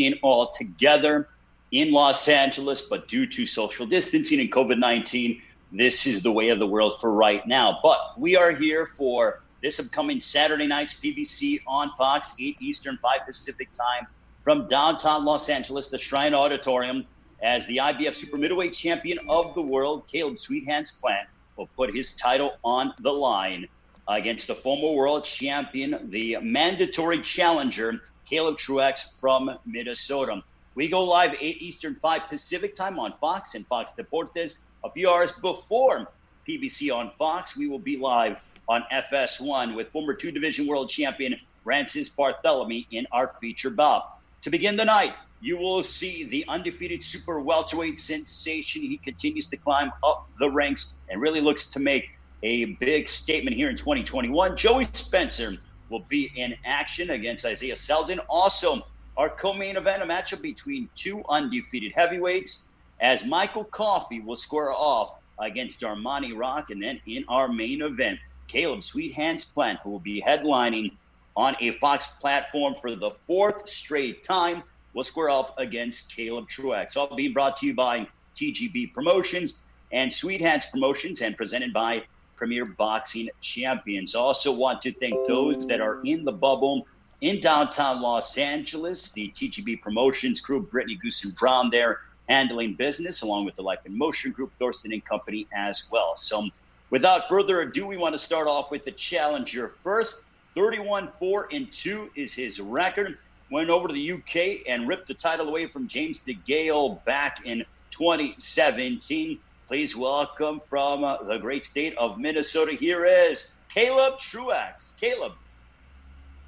being all together in Los Angeles, but due to social distancing and COVID 19, this is the way of the world for right now. But we are here for this upcoming Saturday night's PBC on Fox, 8 Eastern, 5 Pacific time from downtown Los Angeles, the Shrine Auditorium, as the IBF Super Middleweight Champion of the World, Caleb Sweethands Plant, will put his title on the line against the former world champion, the mandatory challenger, Caleb Truax from Minnesota. We go live 8 Eastern, 5 Pacific time on Fox and Fox Deportes. A few hours before PBC on Fox, we will be live on FS1 with former two division world champion Rances Barthelemy in our feature bout. To begin the night, you will see the undefeated super welterweight sensation. He continues to climb up the ranks and really looks to make a big statement here in 2021. Joey Spencer will be in action against Isaiah Seldon. Also, our co-main event, a matchup between two undefeated heavyweights, as Michael Coffie will square off against Darmani Rock, and then in our main event, Caleb Sweethands Plant, who will be headlining on a Fox platform for the fourth straight time, will square off against Caleb Truax. All being brought to you by TGB Promotions and Sweethands Promotions, and presented by Premier Boxing Champions. Also, want to thank those that are in the bubble in downtown Los Angeles, the TGB Promotions crew, Brittany Goosen Brown there handling business, along with the Life in Motion group, Thorsten and Company as well. So, without further ado, we want to start off with the challenger first. 31 4 and 2 is his record. Went over to the UK and ripped the title away from James DeGale back in 2017. Please welcome from uh, the great state of Minnesota. Here is Caleb Truax. Caleb.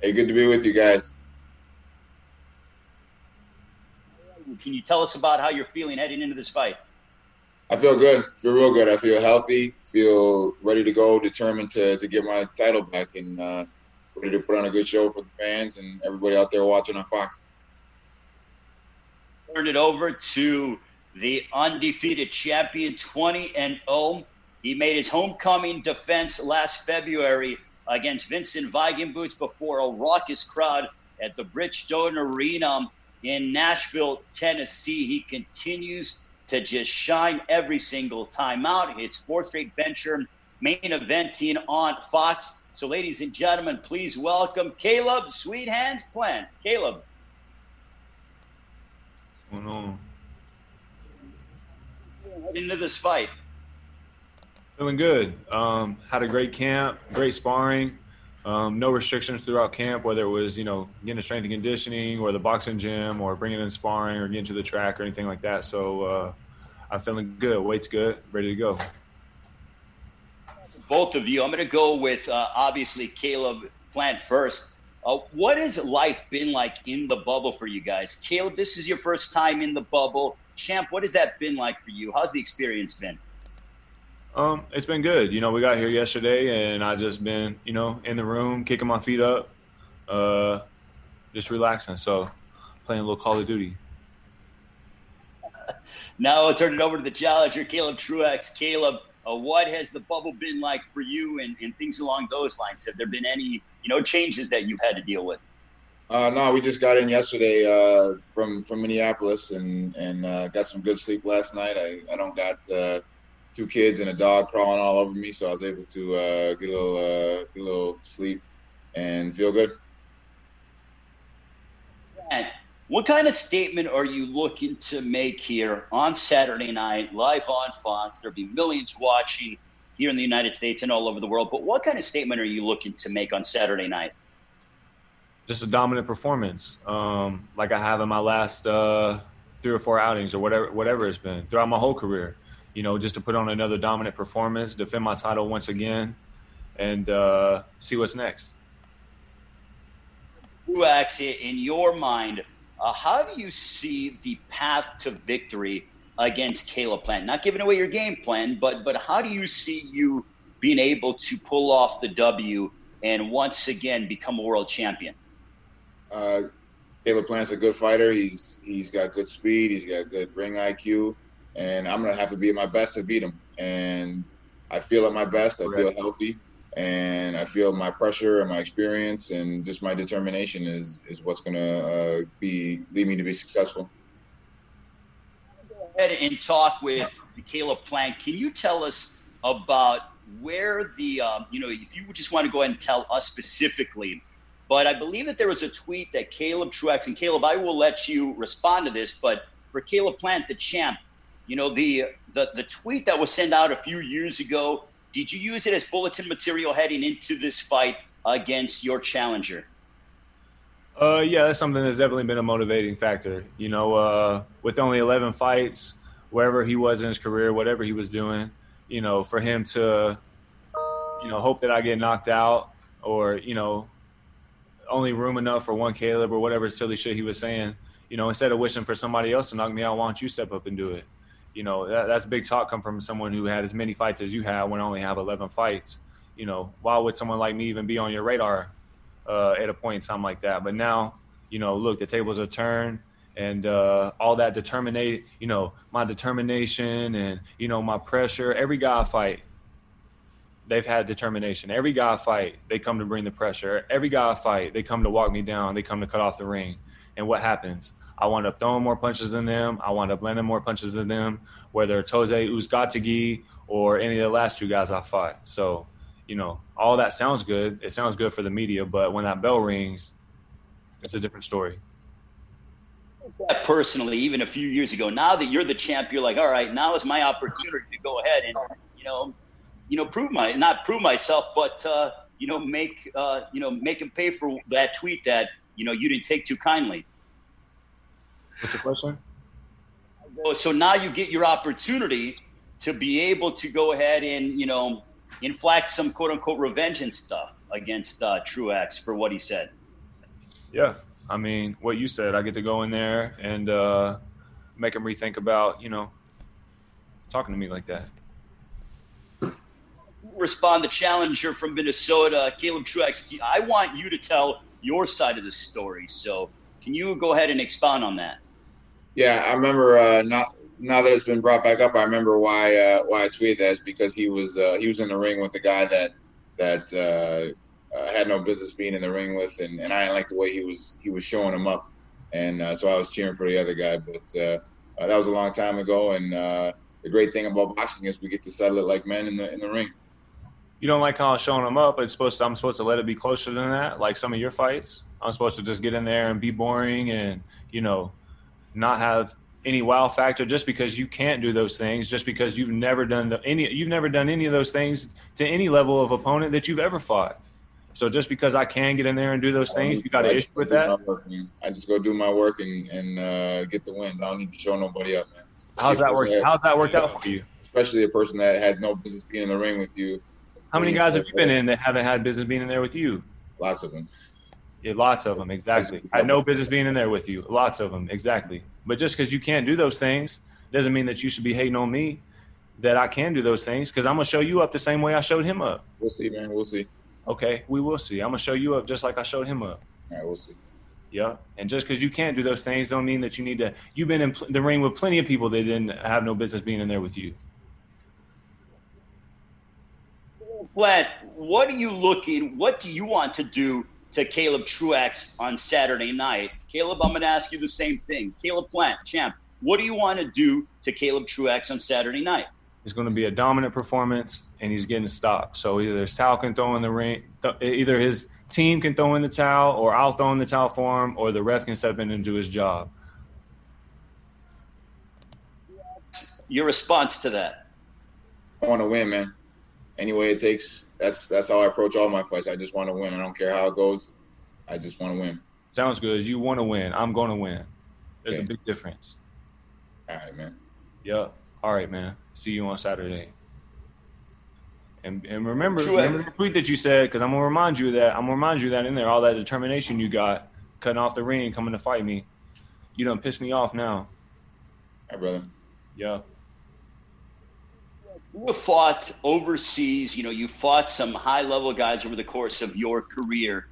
Hey, good to be with you guys. Can you tell us about how you're feeling heading into this fight? I feel good. feel real good. I feel healthy. Feel ready to go. Determined to to get my title back and uh, ready to put on a good show for the fans and everybody out there watching on Fox. Turn it over to the undefeated champion, 20 and 0. He made his homecoming defense last February against Vincent Feigenbutz before a raucous crowd at the Bridgestone Arena in Nashville, Tennessee. He continues to just shine every single time out. His fourth straight venture, main eventing on Fox. So, ladies and gentlemen, please welcome Caleb Sweet Hands Plant. Caleb. What's going on? Into this fight? Feeling good. Um, had a great camp, great sparring. Um, no restrictions throughout camp, whether it was you know getting to strength and conditioning or the boxing gym or bringing in sparring or getting to the track or anything like that. So uh, I'm feeling good. Weight's good, ready to go. Both of you. I'm going to go with uh, obviously Caleb Plant first. Uh, what has life been like in the bubble for you guys? Caleb, this is your first time in the bubble. Champ, what has that been like for you? How's the experience been? Um, it's been good. You know, we got here yesterday, and I just been, you know, in the room, kicking my feet up, uh, just relaxing. So, playing a little Call of Duty. now I'll turn it over to the challenger, Caleb Truax. Caleb, uh, what has the bubble been like for you, and, and things along those lines? Have there been any, you know, changes that you've had to deal with? Uh, no, we just got in yesterday uh, from from Minneapolis and and uh, got some good sleep last night. I, I don't got uh, two kids and a dog crawling all over me, so I was able to uh, get a little uh, get a little sleep and feel good. And what kind of statement are you looking to make here on Saturday night, live on Fox? There'll be millions watching here in the United States and all over the world. But what kind of statement are you looking to make on Saturday night? just a dominant performance, um, like I have in my last uh, three or four outings or whatever whatever it's been throughout my whole career. You know, just to put on another dominant performance, defend my title once again, and uh, see what's next. Truax, in your mind, uh, how do you see the path to victory against Caleb Plant? Not giving away your game plan, but but how do you see you being able to pull off the W and once again become a world champion? Uh, Caleb Plant's a good fighter. He's he's got good speed. He's got good ring IQ, and I'm gonna have to be at my best to beat him. And I feel at my best. I feel healthy, and I feel my pressure and my experience and just my determination is is what's going to uh, be lead me to be successful. Ahead and talk with Caleb Plant. Can you tell us about where the uh, you know if you just want to go ahead and tell us specifically? But I believe that there was a tweet that Caleb Truax and Caleb, I will let you respond to this, but for Caleb Plant, the champ, you know the the the tweet that was sent out a few years ago did you use it as bulletin material heading into this fight against your challenger? Uh, yeah, that's something that's definitely been a motivating factor. You know, uh, with only 11 fights, wherever he was in his career, whatever he was doing, you know, for him to, you know, hope that I get knocked out or, you know, only room enough for one Caleb or whatever silly shit he was saying, you know, instead of wishing for somebody else to knock me out, why don't you step up and do it? you know that, that's big talk come from someone who had as many fights as you have when I only have 11 fights you know why would someone like me even be on your radar uh, at a point in time like that. But now you know look the tables are turned and uh, all that determinate you know my determination and you know my pressure every guy I fight they've had determination. Every guy I fight they come to bring the pressure. Every guy I fight they come to walk me down. They come to cut off the ring. And what happens? I wound up throwing more punches than them. I wound up landing more punches than them, whether it's Jose Uzcategui or any of the last two guys I fought. So, you know, all that sounds good. It sounds good for the media, but when that bell rings, it's a different story. Personally, even a few years ago, now that you're the champ, you're like, all right, now is my opportunity to go ahead and, you know, you know, prove my not prove myself, but uh, you know, make uh, you know, make him pay for that tweet that you know you didn't take too kindly. What's the question? So now you get your opportunity to be able to go ahead and you know inflict some quote unquote revenge and stuff against uh, Truax for what he said. Yeah, I mean what you said. I get to go in there and uh, make him rethink about you know talking to me like that. Respond the challenger from Minnesota, Caleb Truax. I want you to tell your side of the story. So can you go ahead and expound on that? Yeah, I remember. Uh, not now that it's been brought back up, I remember why uh, why I tweeted that is because he was uh, he was in the ring with a guy that that uh, uh, had no business being in the ring with, and, and I didn't like the way he was he was showing him up, and uh, so I was cheering for the other guy. But that was a long time ago, and the great thing about boxing is we get to settle it like men in the in the ring. You don't like how showing him up. It's supposed to, I'm supposed to let it be closer than that, like some of your fights. I'm supposed to just get in there and be boring and you know not have any wow factor just because you can't do those things just because you've never done the, any you've never done any of those things to any level of opponent that you've ever fought. So just because i can get in there and do those things you got an issue with that? work, i just go do my work and, and uh, get the wins. I don't need to show nobody up man. How's that work how's that worked out for you? Especially a person that had no business being in the ring with you. How many guys have you been in that haven't had business being in there with you? Lots of them. Yeah, lots of them, exactly. I had no business being in there with you. Lots of them, exactly. But just because you can't do those things doesn't mean that you should be hating on me that I can do those things because I'm going to show you up the same way I showed him up. We'll see, man. We'll see. Okay, we will see. I'm going to show you up just like I showed him up. All right, we'll see. Yeah, and just because you can't do those things don't mean that you need to. You've been in the ring with plenty of people that didn't have no business being in there with you. Plant, what are you looking? What do you want to do to Caleb Truax on Saturday night. Caleb, I'm going to ask you the same thing. Caleb Plant, champ, what do you want to do to Caleb Truax on Saturday night? It's going to be a dominant performance, and he's getting stopped. So either Sal can throw in the ring, th- either his team can throw in the towel, or I'll throw in the towel for him, or the ref can step in and do his job. Your response to that? I want to win, man. Any way it takes that's that's how I approach all my fights. I just want to win. I don't care how it goes. I just want to win. Sounds good. You want to win. I'm going to win. There's okay. a big difference. All right, man. Yep. All right, man. See you on Saturday. And and remember, remember the tweet that you said because I'm gonna remind you that I'm gonna remind you that in there all that determination you got cutting off the ring, coming to fight me. You don't piss me off now. Hi, brother. Yeah you have fought overseas, you know, you fought some high level guys over the course of your career.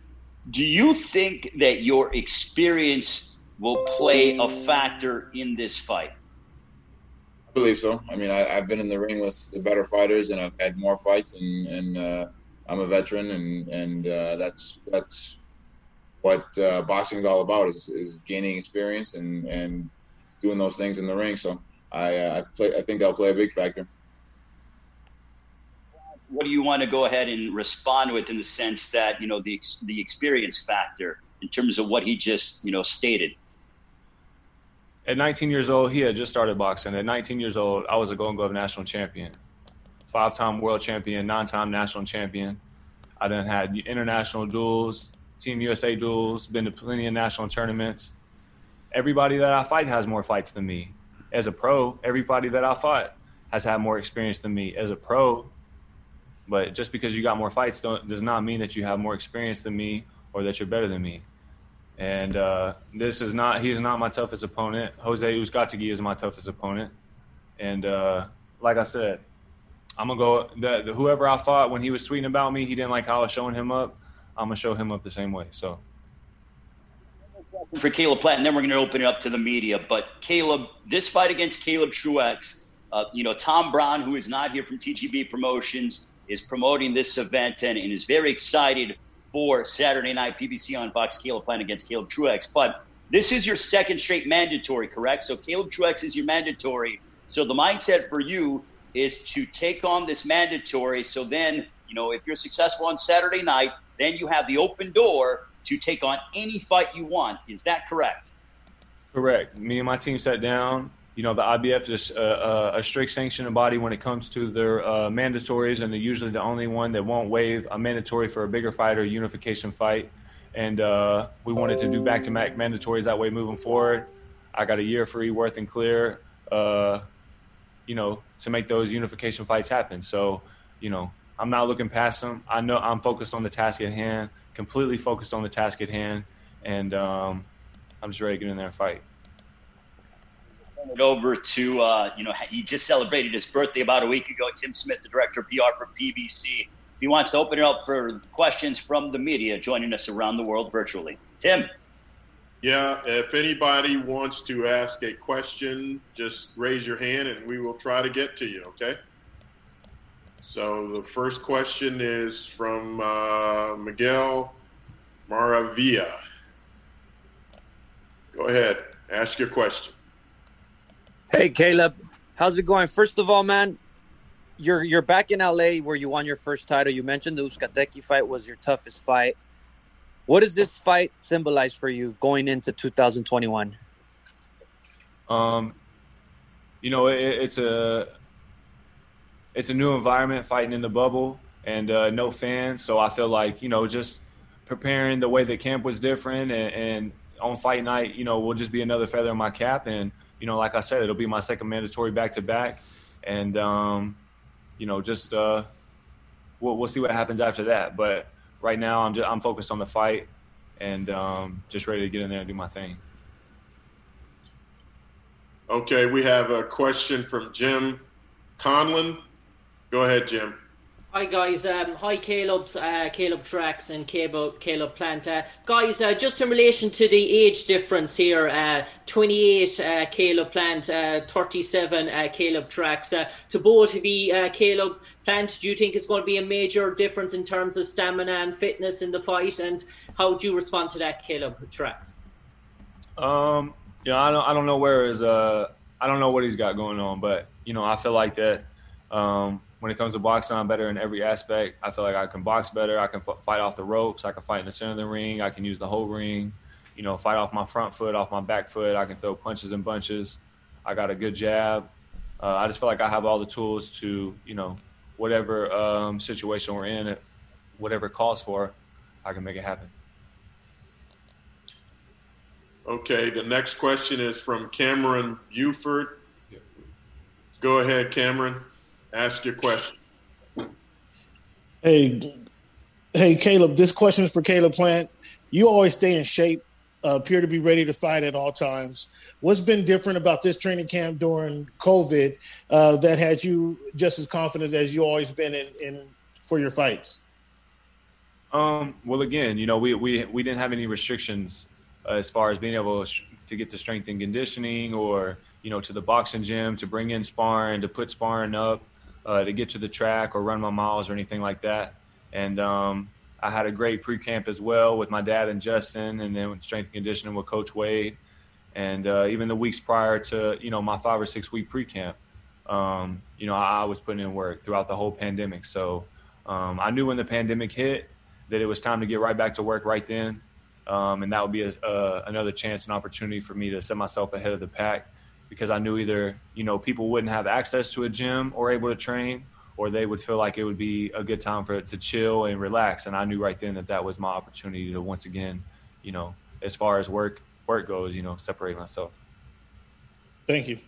Do you think that your experience will play a factor in this fight? I believe so. I mean, I, have been in the ring with the better fighters, and I've had more fights, and, and uh, I'm a veteran, and and uh, that's that's what uh, boxing is all about is, is gaining experience and and doing those things in the ring. So I uh, I play I think I'll play a big factor. What do you want to go ahead and respond with in the sense that you know the the experience factor in terms of what he just you know stated? At 19 years old, he had just started boxing. At 19 years old, I was a Golden Glove national champion, five-time world champion, nine-time national champion. I then had international duels, Team USA duels, been to plenty of national tournaments. Everybody that I fight has more fights than me. As a pro, everybody that I fought has had more experience than me. As a pro, but just because you got more fights does not mean that you have more experience than me or that you're better than me. And uh, this is not, he's not my toughest opponent. Jose Uzcategui is my toughest opponent. And uh, like I said, I'm going to go, the, the, whoever I fought when he was tweeting about me, he didn't like how I was showing him up. I'm going to show him up the same way. So. For Caleb Plant, and then we're going to open it up to the media. But Caleb, this fight against Caleb Truax, uh, you know, Tom Brown, who is not here from TGB Promotions, is promoting this event and, and is very excited for Saturday night PBC on Fox Caleb Plant against Caleb Truax. But this is your second straight mandatory, correct? So Caleb Truax is your mandatory. So the mindset for you is to take on this mandatory. So then, you know, if you're successful on Saturday night, then you have the open door to take on any fight you want. Is that correct? Correct. Me and my team sat down you know, the IBF is a, a strict sanctioning body when it comes to their uh, mandatories, and they're usually the only one that won't waive a mandatory for a bigger fight or unification fight. And uh, we wanted to do back to back mandatories that way moving forward. I got a year free, worth and clear, uh, you know, to make those unification fights happen. So, you know, I'm not looking past them. I know I'm focused on the task at hand, completely focused on the task at hand, and um, I'm just ready to get in there and fight it over to, uh, you know, he just celebrated his birthday about a week ago. Tim Smith, the director of PR for PBC. If he wants to open it up for questions from the media joining us around the world virtually. Tim. Yeah, if anybody wants to ask a question, just raise your hand and we will try to get to you, okay? So the first question is from uh, Miguel Maravilla. Go ahead, ask your question. Hey Caleb, how's it going? First of all, man, you're you're back in LA where you won your first title. You mentioned the Uzcategui fight was your toughest fight. What does this fight symbolize for you going into 2021? Um, you know, it, it's a it's a new environment fighting in the bubble and uh, no fans. So I feel like you know just preparing the way the camp was different and, and on fight night, you know, will just be another feather in my cap and you know, like I said, it'll be my second mandatory back to back, and um, you know, just uh, we'll, we'll see what happens after that. But right now, I'm just I'm focused on the fight, and um, just ready to get in there and do my thing. Okay, we have a question from Jim Conlon. Go ahead, Jim. Hi guys, um, hi Caleb's, uh, Caleb Truax and Caleb, Caleb Plant. Uh, guys, uh, just in relation to the age difference here, uh, 28 uh, Caleb Plant, uh, 37 Caleb Truax. to both of you, Caleb Plant, do you think it's going to be a major difference in terms of stamina and fitness in the fight? And how do you respond to that, Caleb Truax? Um, you know, I don't, I don't know where is uh, I don't know what he's got going on, but you know, I feel like that. Um, when it comes to boxing, I'm better in every aspect. I feel like I can box better. I can f- fight off the ropes. I can fight in the center of the ring. I can use the whole ring. You know, fight off my front foot, off my back foot. I can throw punches and bunches. I got a good jab. Uh, I just feel like I have all the tools to, you know, whatever um, situation we're in, whatever it calls for, I can make it happen. Okay, the next question is from Cameron Buford. Go ahead, Cameron. Ask your question. Hey, hey, Caleb. This question is for Caleb Plant. You always stay in shape, uh, appear to be ready to fight at all times. What's been different about this training camp during COVID uh, that has you just as confident as you always been in, in for your fights? Um, well, again, you know, we we we didn't have any restrictions uh, as far as being able to get to strength and conditioning, or you know, to the boxing gym to bring in sparring, to put sparring up uh, to get to the track or run my miles or anything like that. and um, I had a great pre camp as well with my dad and Justin, and then strength and conditioning with Coach Wade, and uh, even the weeks prior to you know my five or six week pre camp, um, you know I, I, was putting in work throughout the whole pandemic. So um, I knew when the pandemic hit that it was time to get right back to work right then, um, and that would be a, a, another chance and opportunity for me to set myself ahead of the pack because I knew either you know people wouldn't have access to a gym or able to train or they would feel like it would be a good time for it to chill and relax. And I knew right then that that was my opportunity to once again, you know, as far as work work goes, you know, separate myself. Thank you.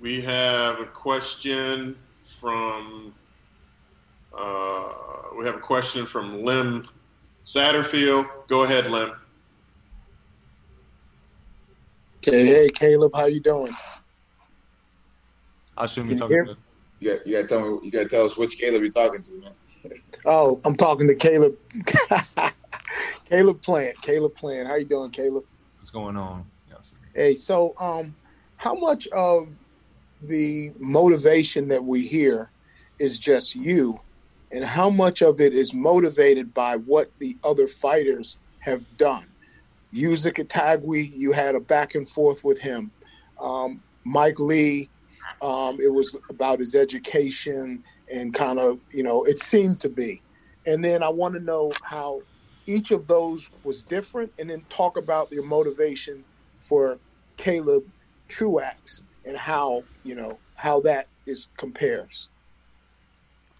We have a question from uh, we have a question from Lem Satterfield. Go ahead, Lem. Okay, hey Caleb, how you doing? I assume you're talking to. You got, you got to tell me. You got to tell us which Caleb you're talking to, man. oh, I'm talking to Caleb. Caleb Plant. Caleb Plant. How you doing, Caleb? What's going on? Hey, so um, how much of the motivation that we hear is just you, and how much of it is motivated by what the other fighters have done? Uzcategui, you had a back and forth with him. Um, Mike Lee, um, it was about his education and kind of, you know, it seemed to be. And then I want to know how each of those was different and then talk about your motivation for Caleb Truax and how, you know, how that is compares.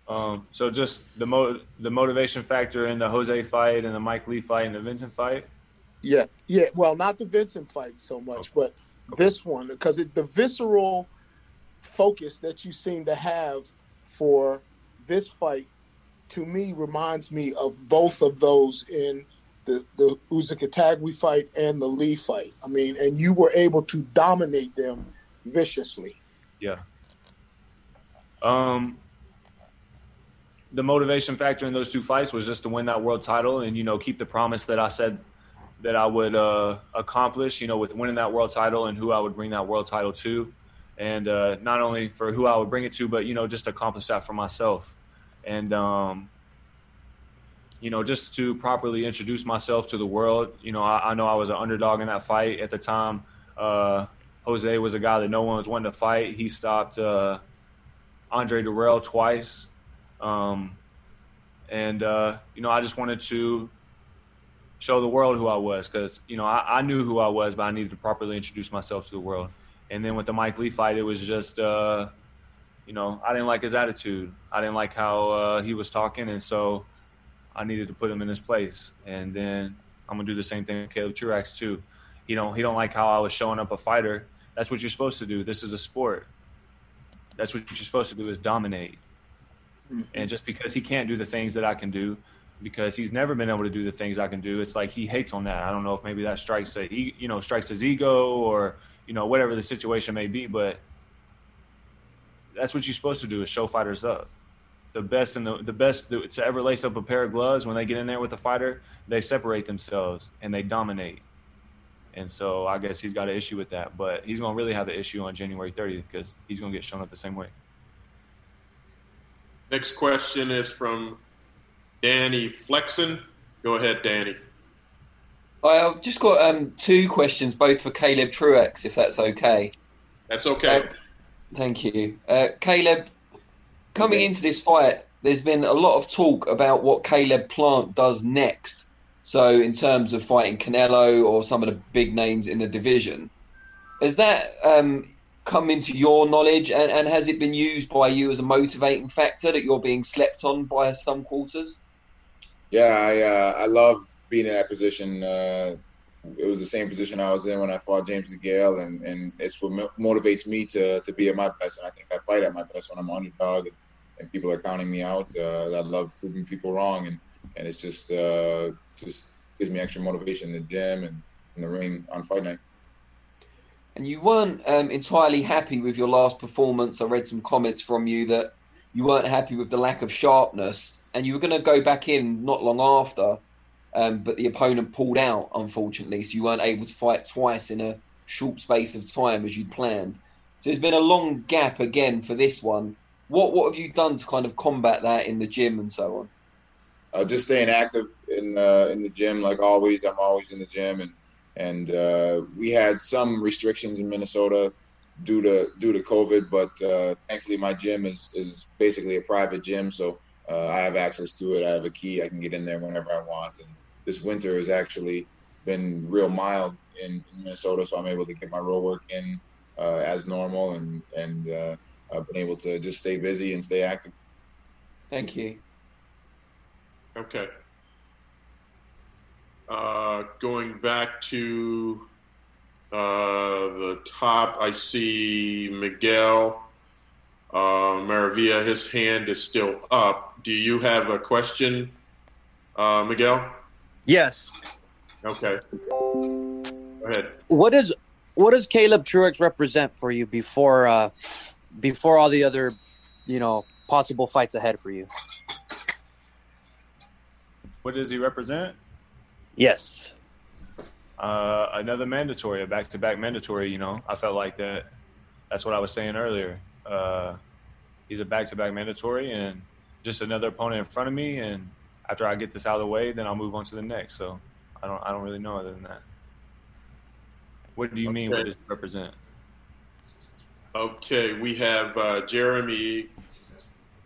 Um, so just the mo- the motivation factor in the Jose fight and the Mike Lee fight and the Vincent fight. Yeah, yeah. Well, not the Vincent fight so much, okay. but okay. this one because the visceral focus that you seem to have for this fight to me reminds me of both of those in the the Usyk fight and the Lee fight. I mean, and you were able to dominate them viciously. Yeah. Um the motivation factor in those two fights was just to win that world title and you know keep the promise that I said that I would uh, accomplish, you know, with winning that world title and who I would bring that world title to and uh, not only for who I would bring it to, but you know, just accomplish that for myself, and um, you know, just to properly introduce myself to the world. You know, I, I know I was an underdog in that fight at the time. Uh, Jose was a guy that no one was wanting to fight. He stopped uh, Andre Dirrell twice, um, and uh, you know, I just wanted to show the world who I was because you know I, I knew who I was, but I needed to properly introduce myself to the world. And then with the Mike Lee fight, it was just, uh, you know, I didn't like his attitude. I didn't like how uh, he was talking, and so I needed to put him in his place. And then I'm gonna do the same thing with Caleb Truax too. He don't he don't like how I was showing up a fighter. That's what you're supposed to do. This is a sport. That's what you're supposed to do is dominate. Mm-hmm. And just because he can't do the things that I can do, because he's never been able to do the things I can do, it's like he hates on that. I don't know if maybe that strikes a, you know strikes his ego or you know, whatever the situation may be. But that's what you're supposed to do is show fighters up. The best and the, the best to ever lace up a pair of gloves when they get in there with a the fighter, they separate themselves and they dominate. And so I guess he's got an issue with that, but he's going to really have an issue on January 30th because he's going to get shown up the same way. Next question is from Danny Flexen. Go ahead, Danny. I've just got um, two questions, both for Caleb Truax, if that's okay. That's okay. Uh, thank you. Uh, Caleb, coming into this fight, there's been a lot of talk about what Caleb Plant does next. So, in terms of fighting Canelo or some of the big names in the division, has that um, come into your knowledge and, and has it been used by you as a motivating factor that you're being slept on by some quarters? Yeah, I, uh, I love being in that position. Uh, it was the same position I was in when I fought James DeGale, and, and it's what motivates me to, to be at my best. And I think I fight at my best when I'm underdog and, and people are counting me out. Uh, I love proving people wrong, and, and it's just uh, just gives me extra motivation in the gym and in the ring on fight night. And you weren't um, entirely happy with your last performance. I read some comments from you that you weren't happy with the lack of sharpness, and you were going to go back in not long after um, but the opponent pulled out, unfortunately, so you weren't able to fight twice in a short space of time as you'd planned. So there's been a long gap again for this one. what what have you done to kind of combat that in the gym and so on? Uh, just staying active in the in the gym, like always. I'm always in the gym, and and uh, we had some restrictions in Minnesota due to due to COVID, but uh, thankfully my gym is is basically a private gym, so uh, I have access to it. I have a key. I can get in there whenever I want. And this winter has actually been real mild in, in Minnesota, so I'm able to get my row work in uh, as normal, and and uh, I've been able to just stay busy and stay active. Thank you. Okay. Uh, going back to uh, the top, I see Miguel uh, Maravilla. His hand is still up. Do you have a question, uh, Miguel? Yes. Okay. Go ahead. What is what does Caleb Truax represent for you before uh, before all the other, you know, possible fights ahead for you? What does he represent? Yes. Uh, another mandatory, a back-to-back mandatory. You know, I felt like that. That's what I was saying earlier. Uh, he's a back-to-back mandatory, and just another opponent in front of me. And after I get this out of the way, then I'll move on to the next. So I don't, I don't really know other than that. What do you mean? What does it represent? Okay, we have uh, Jeremy.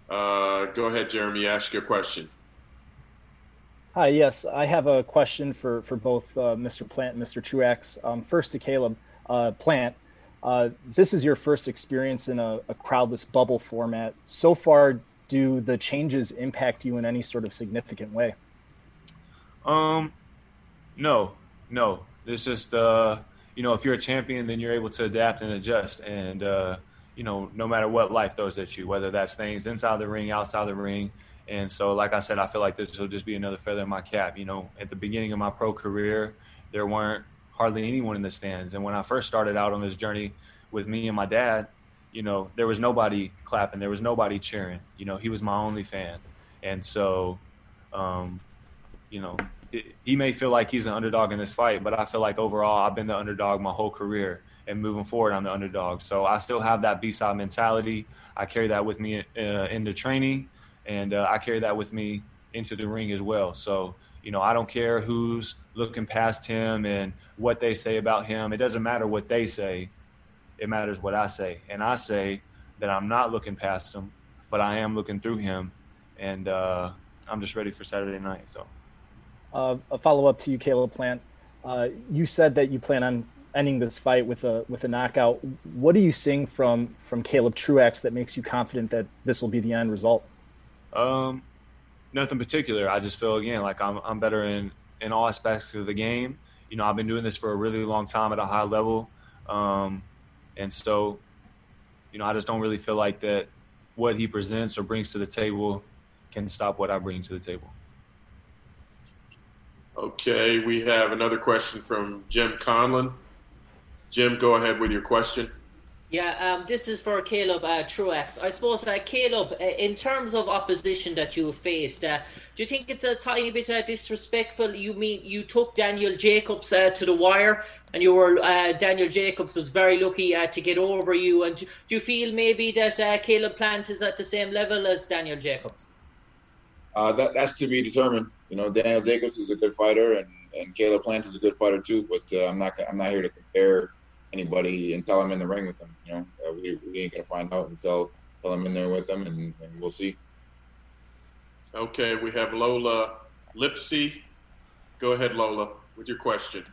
Uh, go ahead, Jeremy. Ask your question. Hi, yes, I have a question for for both uh, Mr. Plant and Mr. Truax. Um, first to Caleb uh, Plant. Uh, this is your first experience in a, a, crowdless bubble format. So far, do the changes impact you in any sort of significant way? Um, no, no. It's just uh, you know, if you're a champion, then you're able to adapt and adjust, and uh, you know, no matter what life throws at you, whether that's things inside the ring, outside the ring and so, like I said, I feel like this will just be another feather in my cap. You know, at the beginning of my pro career, there weren't hardly anyone in the stands. And when I first started out on this journey with me and my dad, you know, there was nobody clapping, there was nobody cheering. You know, he was my only fan. And so, um, you know, it, he may feel like he's an underdog in this fight, but I feel like overall I've been the underdog my whole career. And moving forward, I'm the underdog. So I still have that B side mentality. I carry that with me uh, into training and uh, I carry that with me into the ring as well. So you know, I don't care who's looking past him and what they say about him. It doesn't matter what they say. It matters what I say. And I say that I'm not looking past him, but I am looking through him. And uh, I'm just ready for Saturday night. So, uh, a follow up to you, Caleb Plant. Uh, you said that you plan on ending this fight with a with a knockout. What are you seeing from from Caleb Truax that makes you confident that this will be the end result? Um, nothing particular. I just feel again like I'm I'm better in in all aspects of the game. You know, I've been doing this for a really long time at a high level, um, and so, you know, I just don't really feel like that what he presents or brings to the table can stop what I bring to the table. Okay, we have another question from Jim Conlon. Jim, go ahead with your question. Yeah, um, this is for Caleb uh, Truax. I suppose, uh, Caleb, uh, in terms of opposition that you faced, uh, do you think it's a tiny bit uh, disrespectful? You mean you took Daniel Jacobs uh, to the wire, and you were Daniel Jacobs was very lucky to get over you. And do, do you feel maybe that Caleb Plant is at the same level as Daniel Jacobs? that, that's to be determined. You know, Daniel Jacobs is a good fighter, and, and Caleb Plant is a good fighter too. But I'm not I'm not here to compare anybody until I'm in the ring with them. You know, uh, we, we ain't gonna find out until until I'm in there with them, and, and we'll see. Okay, we have Lola Lipsy. Go ahead, Lola, with your question.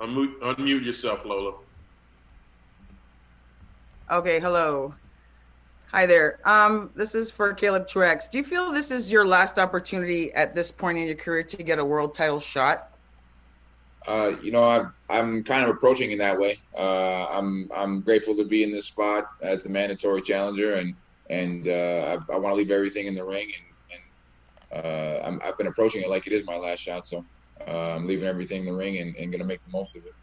Unmute, unmute yourself, Lola. Okay, hello. Hi there. Um, this is for Caleb Truax. Do you feel this is your last opportunity at this point in your career to get a world title shot? Uh, you know, i am kind of approaching it that way. Uh, I'm I'm grateful to be in this spot as the mandatory challenger, and and uh, I, I want to leave everything in the ring, and, and uh, i have been approaching it like it is my last shot. So uh, I'm leaving everything in the ring and, and going to make the most of it.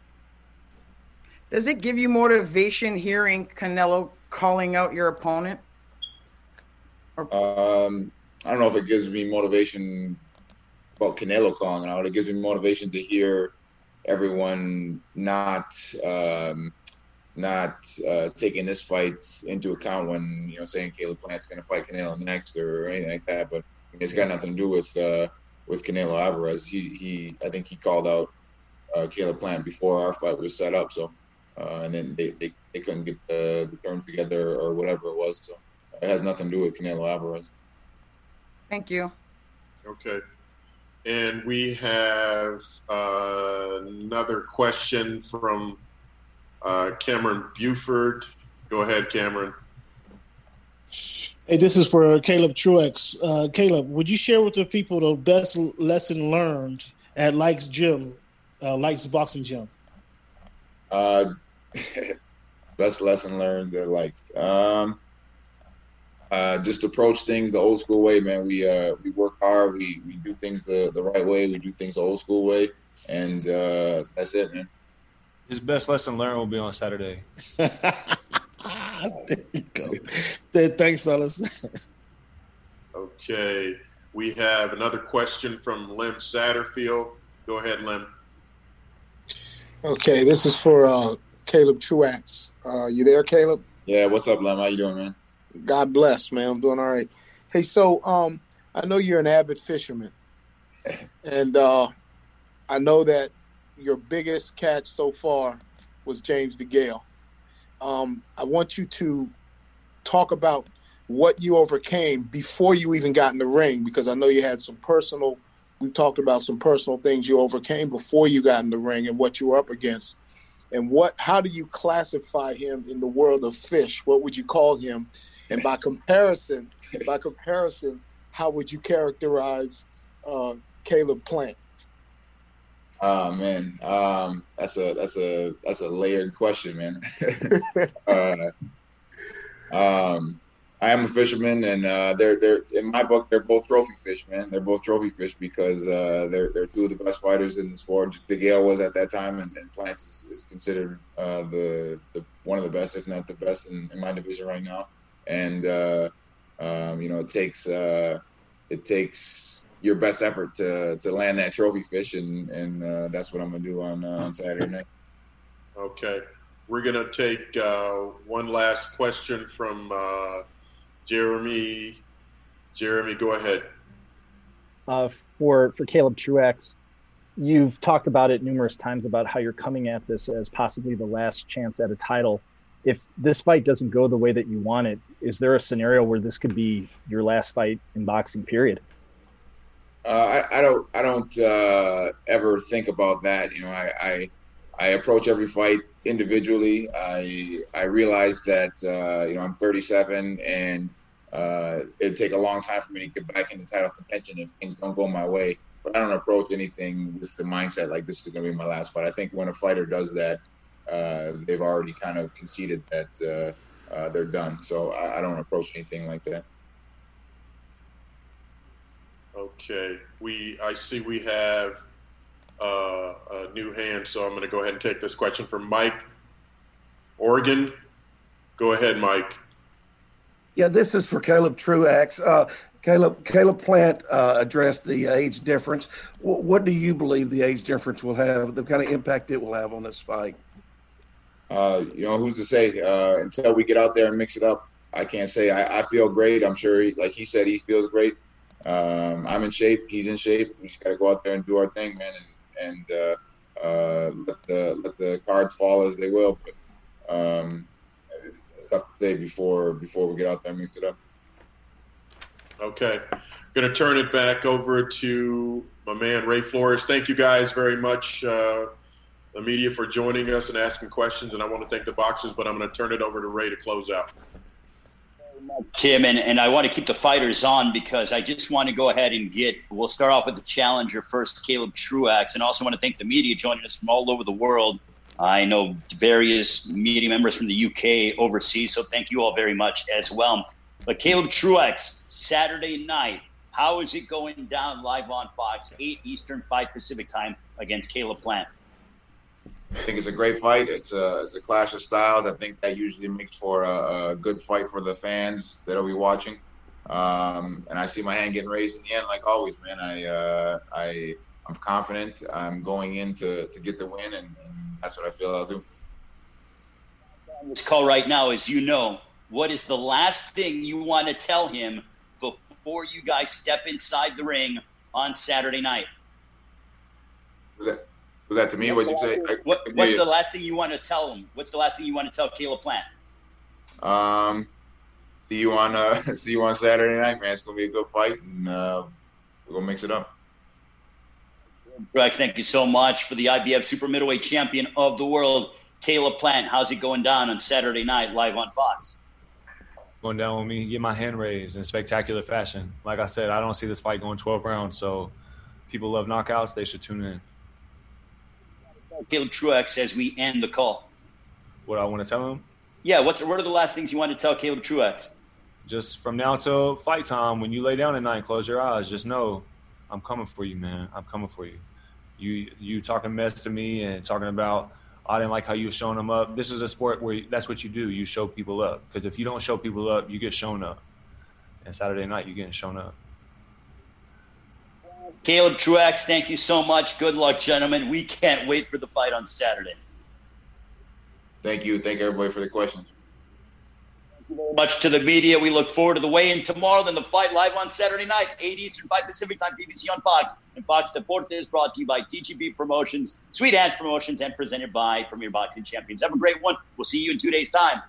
Does it give you motivation hearing Canelo calling out your opponent? Um, I don't know if it gives me motivation about Canelo calling out. It gives me motivation to hear everyone not um, not uh, taking this fight into account when you know saying Caleb Plant's going to fight Canelo next or anything like that. But it's got nothing to do with uh, with Canelo Alvarez. He he I think he called out uh, Caleb Plant before our fight was set up. So uh, and then they, they, they couldn't get the, the terms together or whatever it was. So it has nothing to do with Canelo Alvarez. Thank you. Okay. And we have uh, another question from uh, Cameron Buford. Go ahead, Cameron. Hey, this is for Caleb Truax. Uh, Caleb, would you share with the people the best lesson learned at Likes Gym, uh, Likes Boxing Gym? Uh, best lesson learned at like Um, uh, just approach things the old school way, man. We uh, we work hard. We we do things the, the right way. We do things the old school way, and uh, that's it, man. His best lesson learned will be on Saturday. there you go. Thanks, fellas. okay, we have another question from Lem Satterfield. Go ahead, Lem. Okay, this is for uh, Caleb Truax. Uh, you there, Caleb? Yeah. What's up, Lem? How you doing, man? God bless, man. I'm doing all right. Hey, so um, I know you're an avid fisherman, and uh, I know that your biggest catch so far was James DeGale. Um, I want you to talk about what you overcame before you even got in the ring, because I know you had some personal. We've talked about some personal things you overcame before you got in the ring and what you were up against, and what. How do you classify him in the world of fish? What would you call him? And by comparison, by comparison, how would you characterize uh, Caleb Plant? Oh man, um, that's a that's a that's a layered question, man. uh, um, I am a fisherman, and uh, they're they're in my book they're both trophy fish, man. They're both trophy fish because uh, they're they're two of the best fighters in the sport. DeGale was at that time, and, and Plant is, is considered uh, the the one of the best, if not the best, in, in my division right now and uh, um, you know it takes uh, it takes your best effort to to land that trophy fish, and and uh, that's what I'm gonna do on on Saturday night. Okay, we're gonna take one last question from Jeremy. Jeremy, go ahead. for for Caleb Truax, you've talked about it numerous times about how you're coming at this as possibly the last chance at a title if this fight doesn't go the way that you want it, is there a scenario where this could be your last fight in boxing? Period. Uh, I, I, don't. I don't uh, ever think about that. You know, I, I, I approach every fight individually. I I realize that uh, you know I'm 37 and uh, it'd take a long time for me to get back into title contention if things don't go my way. But I don't approach anything with the mindset like this is going to be my last fight. I think when a fighter does that, uh, they've already kind of conceded that uh, uh, they're done. So I, I, don't approach anything like that. Okay, we I see we have uh, a new hand, so I'm going to go ahead and take this question from Mike Oregon. Go ahead, Mike. Yeah, this is for Caleb Truax. Uh, Caleb Caleb Plant uh, addressed the age difference. W- what do you believe the age difference will have? The kind of impact it will have on this fight? uh, you know, who's to say? Uh, until we get out there and mix it up, I can't say. I, I feel great. I'm sure, he, like he said, he feels great. Um, I'm in shape. He's in shape. We just got to go out there and do our thing, man, and, and uh, uh, let the let the cards fall as they will. But um, it's, tough to say before before we get out there and mix it up. Okay, going to turn it back over to my man Ray Flores. Thank you guys very much uh, the media for joining us and asking questions. And I want to thank the boxers, but I'm going to turn it over to Ray to close out. Tim, and, and I want to keep the fighters on because I just want to go ahead and get, we'll start off with the challenger first, Caleb Truax, and also want to thank the media joining us from all over the world. I know various media members from the UK overseas, so thank you all very much as well. But Caleb Truax, Saturday night, how is it going down live on Fox, 8 Eastern, 5 Pacific time against Caleb Plant? I think it's a great fight. It's a it's a clash of styles. I think that usually makes for a, a good fight for the fans that'll be watching. Um, and I see my hand getting raised in the end, like always, man. I uh, I I'm confident. I'm going in to, to get the win, and, and that's what I feel I'll do. This call right now is you know what is the last thing you want to tell him before you guys step inside the ring on Saturday night? Was that was that to me? What'd you say? I, what, what's the last thing you want to tell him? What's the last thing you want to tell Caleb Plant? Um, see you on uh, see you on Saturday night, man. It's gonna be a good fight, and uh, we're gonna mix it up. Rex, thank you so much for the IBF Super Middleweight Champion of the World, Caleb Plant. How's it going down on Saturday night live on Fox? Going down with me, get my hand raised in spectacular fashion. Like I said, I don't see this fight going 12 rounds, so people love knockouts. They should tune in. Caleb Truax as we end the call. What I want to tell him? Yeah, what's what are the last things you want to tell Caleb Truax? Just from now till fight time, when you lay down at night, close your eyes. Just know, I'm coming for you, man. I'm coming for you. You you talking mess to me and talking about I didn't like how you were showing them up. This is a sport where that's what you do. You show people up because if you don't show people up, you get shown up. And Saturday night, you're getting shown up. Caleb Truax, thank you so much. Good luck, gentlemen. We can't wait for the fight on Saturday. Thank you. Thank everybody for the questions. Thank you very much to the media. We look forward to the weigh-in tomorrow, then the fight live on Saturday night, 8 Eastern, 5 Pacific time, PBC on Fox. And Fox Deportes brought to you by TGB Promotions, Sweet Hands Promotions, and presented by Premier Boxing Champions. Have a great one. We'll see you in two days' time